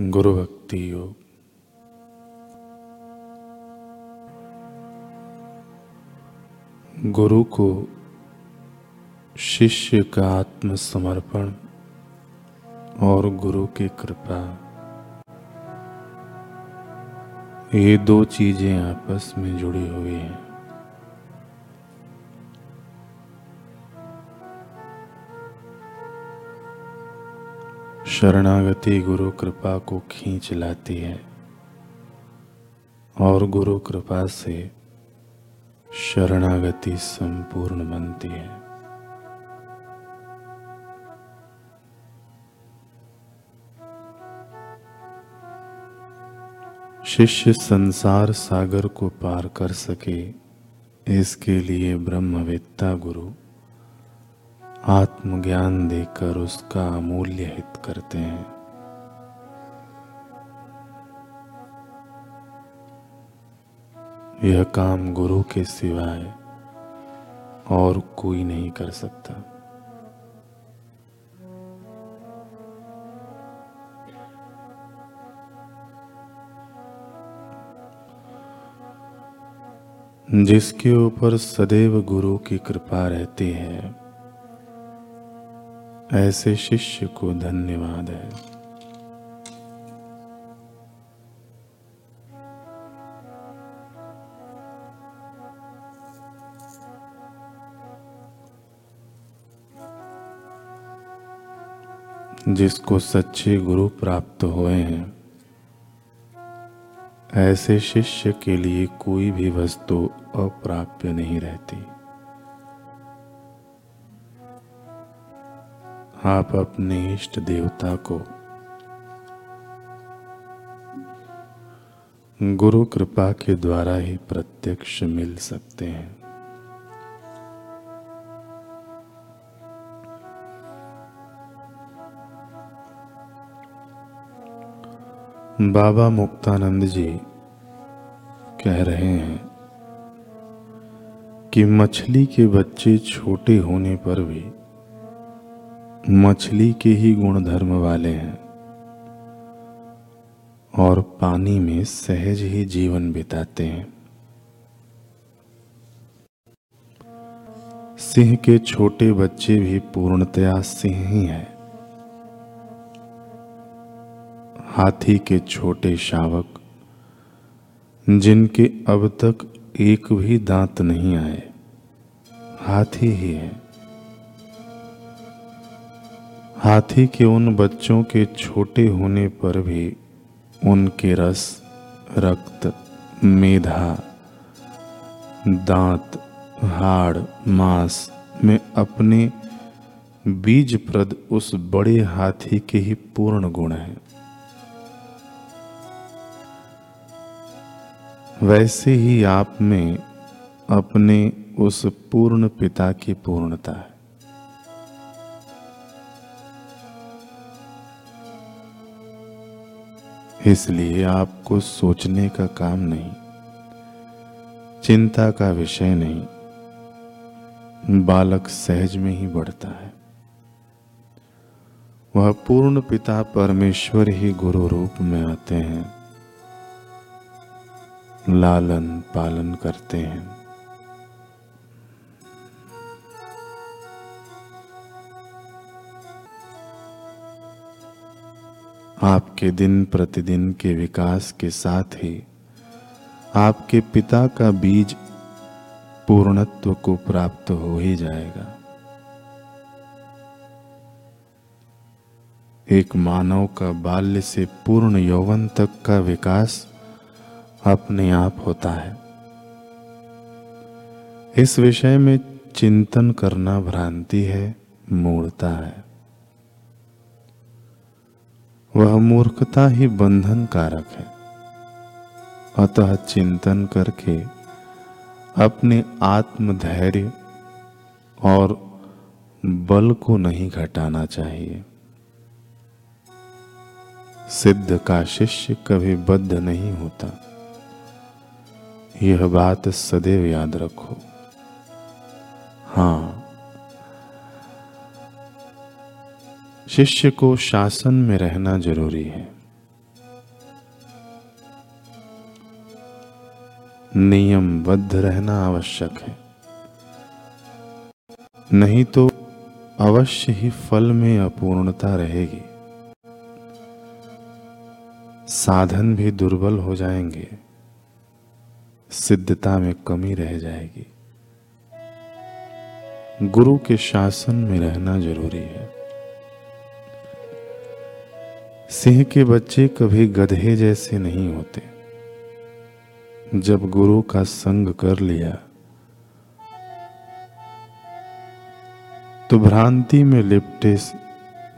गुरु भक्ति योग। गुरु को शिष्य का आत्मसमर्पण और गुरु की कृपा। ये दो चीज़ें आपस में जुड़ी हुई हैं। शरणागति गुरु कृपा को खींच लाती है और गुरु कृपा से शरणागति संपूर्ण बनती है। शिष्य संसार सागर को पार कर सके, इसके लिए ब्रह्मवेत्ता गुरु। आत्मज्ञान देकर उसका अमूल्य हित करते हैं। यह काम गुरु के सिवाय और कोई नहीं कर सकता। जिसके ऊपर सदैव गुरु की कृपा रहती है ऐसे शिष्य को धन्यवाद है। जिसको सच्चे गुरु प्राप्त हुए हैं, ऐसे शिष्य के लिए कोई भी वस्तु अप्राप्य नहीं रहती। आप अपने इष्ट देवता को गुरु कृपा के द्वारा ही प्रत्यक्ष मिल सकते हैं। बाबा मुक्तानंद जी कह रहे हैं कि मछली के बच्चे छोटे होने पर भी मछली के ही गुणधर्म वाले हैं और पानी में सहज ही जीवन बिताते हैं। सिंह के छोटे बच्चे भी पूर्णतया सिंह ही है। हाथी के छोटे शावक, जिनके अब तक एक भी दांत नहीं आए, हाथी ही है। हाथी के उन बच्चों के छोटे होने पर भी उनके रस, रक्त, मेधा, दांत, हाड़, मांस में अपने बीज प्रद उस बड़े हाथी के ही पूर्ण गुण हैं। वैसे ही आप में अपने उस पूर्ण पिता की पूर्णता है। इसलिए आपको सोचने का काम नहीं, चिंता का विषय नहीं। बालक सहज में ही बढ़ता है। वह पूर्ण पिता परमेश्वर ही गुरु रूप में आते हैं, लालन पालन करते हैं। आपके दिन प्रतिदिन के विकास के साथ ही आपके पिता का बीज पूर्णत्व को प्राप्त हो ही जाएगा। एक मानव का बाल्य से पूर्ण यौवन तक का विकास अपने आप होता है। इस विषय में चिंतन करना भ्रांति है, मूर्ता है। वह मूर्खता ही बंधन कारक है। अतः चिंतन करके अपने आत्मधैर्य और बल को नहीं घटाना चाहिए। सिद्ध का शिष्य कभी बद्ध नहीं होता। यह बात सदैव याद रखो। हाँ शिष्य को शासन में रहना ज़रूरी है। नियमबद्ध रहना आवश्यक है। नहीं तो अवश्य ही फल में अपूर्णता रहेगी। साधन भी दुर्बल हो जाएँगे। सिद्धता में कमी रह जाएगी। गुरु के शासन में रहना ज़रूरी है। सिंह के बच्चे कभी गधे जैसे नहीं होते। जब गुरु का संग कर लिया तो भ्रांति में लिपटे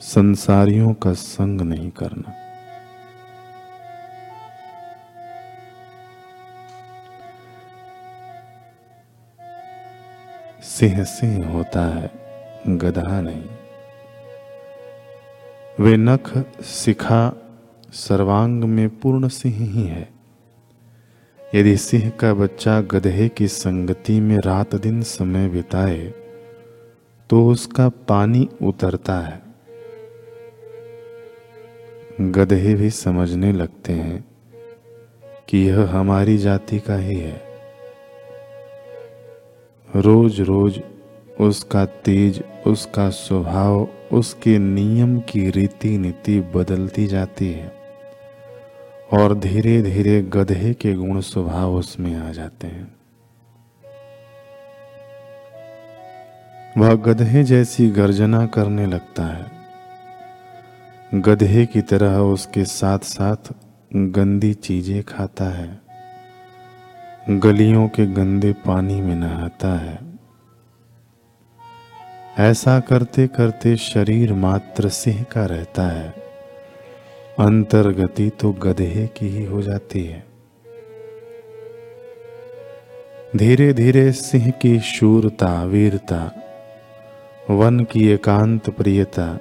संसारियों का संग नहीं करना। सिंह सिंह होता है, गधा नहीं। वे नख, सिखा, सर्वांग में पूर्ण सिंह ही है। यदि सिंह का बच्चा गधे की संगति में रात दिन समय बिताए तो उसका पानी उतरता है। गधे भी समझने लगते हैं कि यह हमारी जाति का ही है। रोज रोज उसका तेज, उसका स्वभाव, उसके नियम की रीति नीति बदलती जाती है और धीरे धीरे गधे के गुण स्वभाव उसमें आ जाते हैं। वह गधे जैसी गर्जना करने लगता है। गधे की तरह उसके साथ साथ गंदी चीज़ें खाता है। गलियों के गंदे पानी में नहाता है। ऐसा करते करते शरीर मात्र सिंह का रहता है। अंतर्गति तो गधे की ही हो जाती है। धीरे धीरे सिंह की शूरता, वीरता, वन की एकांत प्रियता,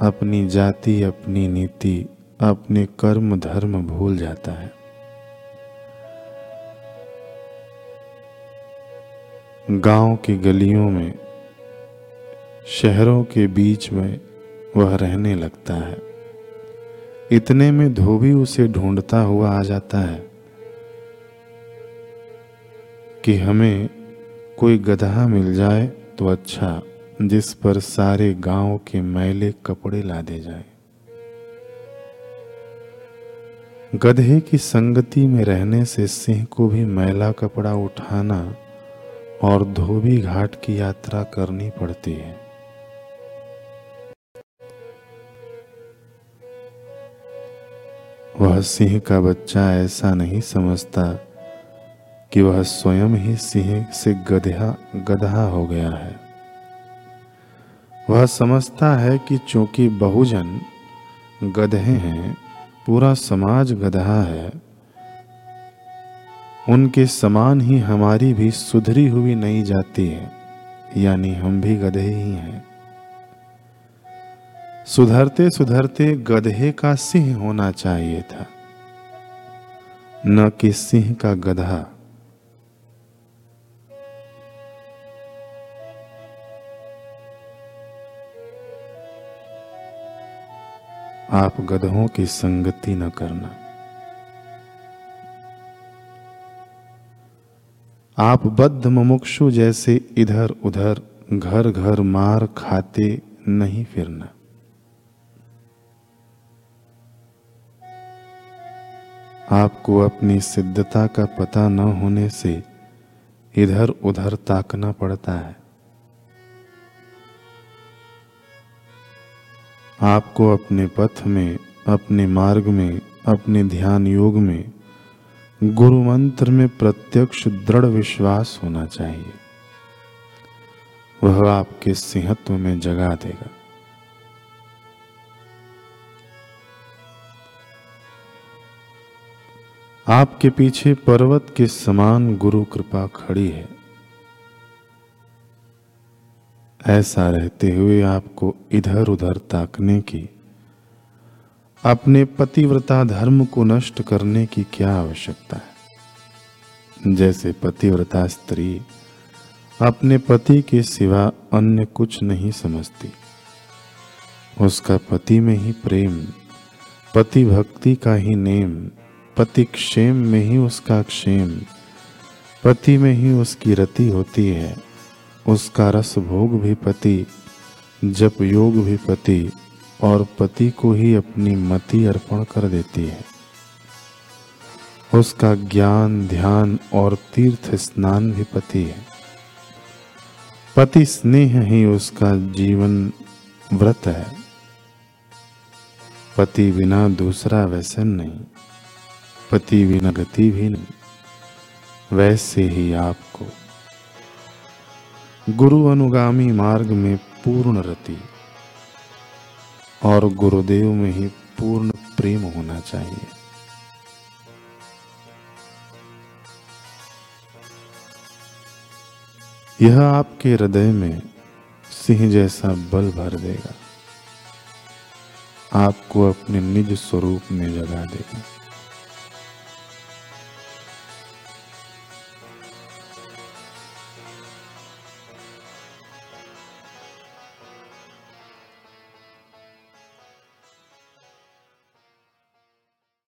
अपनी जाति, अपनी नीति, अपने कर्म, धर्म भूल जाता है। गाँव की गलियों में शहरों के बीच में वह रहने लगता है। इतने में धोबी उसे ढूंढता हुआ आ जाता है कि हमें कोई गधा मिल जाए तो अच्छा जिस पर सारे गाँव के मैले कपड़े लादे जाए। गधे की संगति में रहने से सिंह को भी मैला कपड़ा उठाना और धोबी घाट की यात्रा करनी पड़ती है। वह सिंह का बच्चा ऐसा नहीं समझता कि वह स्वयं ही सिंह से गधा गधा हो गया है। वह समझता है कि चूँकि बहुजन गधे हैं, पूरा समाज गधा है, उनके समान ही हमारी भी सुधरी हुई नई जाती है, यानी हम भी गधे ही हैं। सुधरते सुधरते गधे का सिंह होना चाहिए था। न कि सिंह का गधा। आप गधों की संगति न करना। आप बद्ध मुमुक्षु जैसे इधर उधर घर घर मार खाते नहीं फिरना। आपको अपनी सिद्धता का पता न होने से इधर उधर ताकना पड़ता है। आपको अपने पथ में, अपने मार्ग में, अपने ध्यान योग में गुरु मंत्र में प्रत्यक्ष दृढ़ विश्वास होना चाहिए। वह आपके सिंहत्व में जगा देगा। आपके पीछे पर्वत के समान गुरु कृपा खड़ी है। ऐसा रहते हुए आपको इधर उधर ताकने की, अपने पतिव्रता धर्म को नष्ट करने की क्या आवश्यकता है? जैसे पतिव्रता स्त्री अपने पति के सिवा अन्य कुछ नहीं समझती। उसका पति में ही प्रेम पति भक्ति का ही नेम पति क्षेम में ही उसका क्षेम, पति में ही उसकी रति होती है। उसका रस भोग भी पति, जप योग भी पति और पति को ही अपनी मति अर्पण कर देती है। उसका ज्ञान, ध्यान और तीर्थ स्नान भी पति है। पति स्नेह ही उसका जीवन व्रत है। पति बिना दूसरा व्यसन नहीं। पति बिना गति भी नहीं, वैसे ही आपको। गुरु अनुगामी मार्ग में पूर्ण रति और गुरुदेव में ही पूर्ण प्रेम होना चाहिए। यह आपके हृदय में सिंह जैसा बल भर देगा। आपको अपने निज स्वरूप में जगा देगा।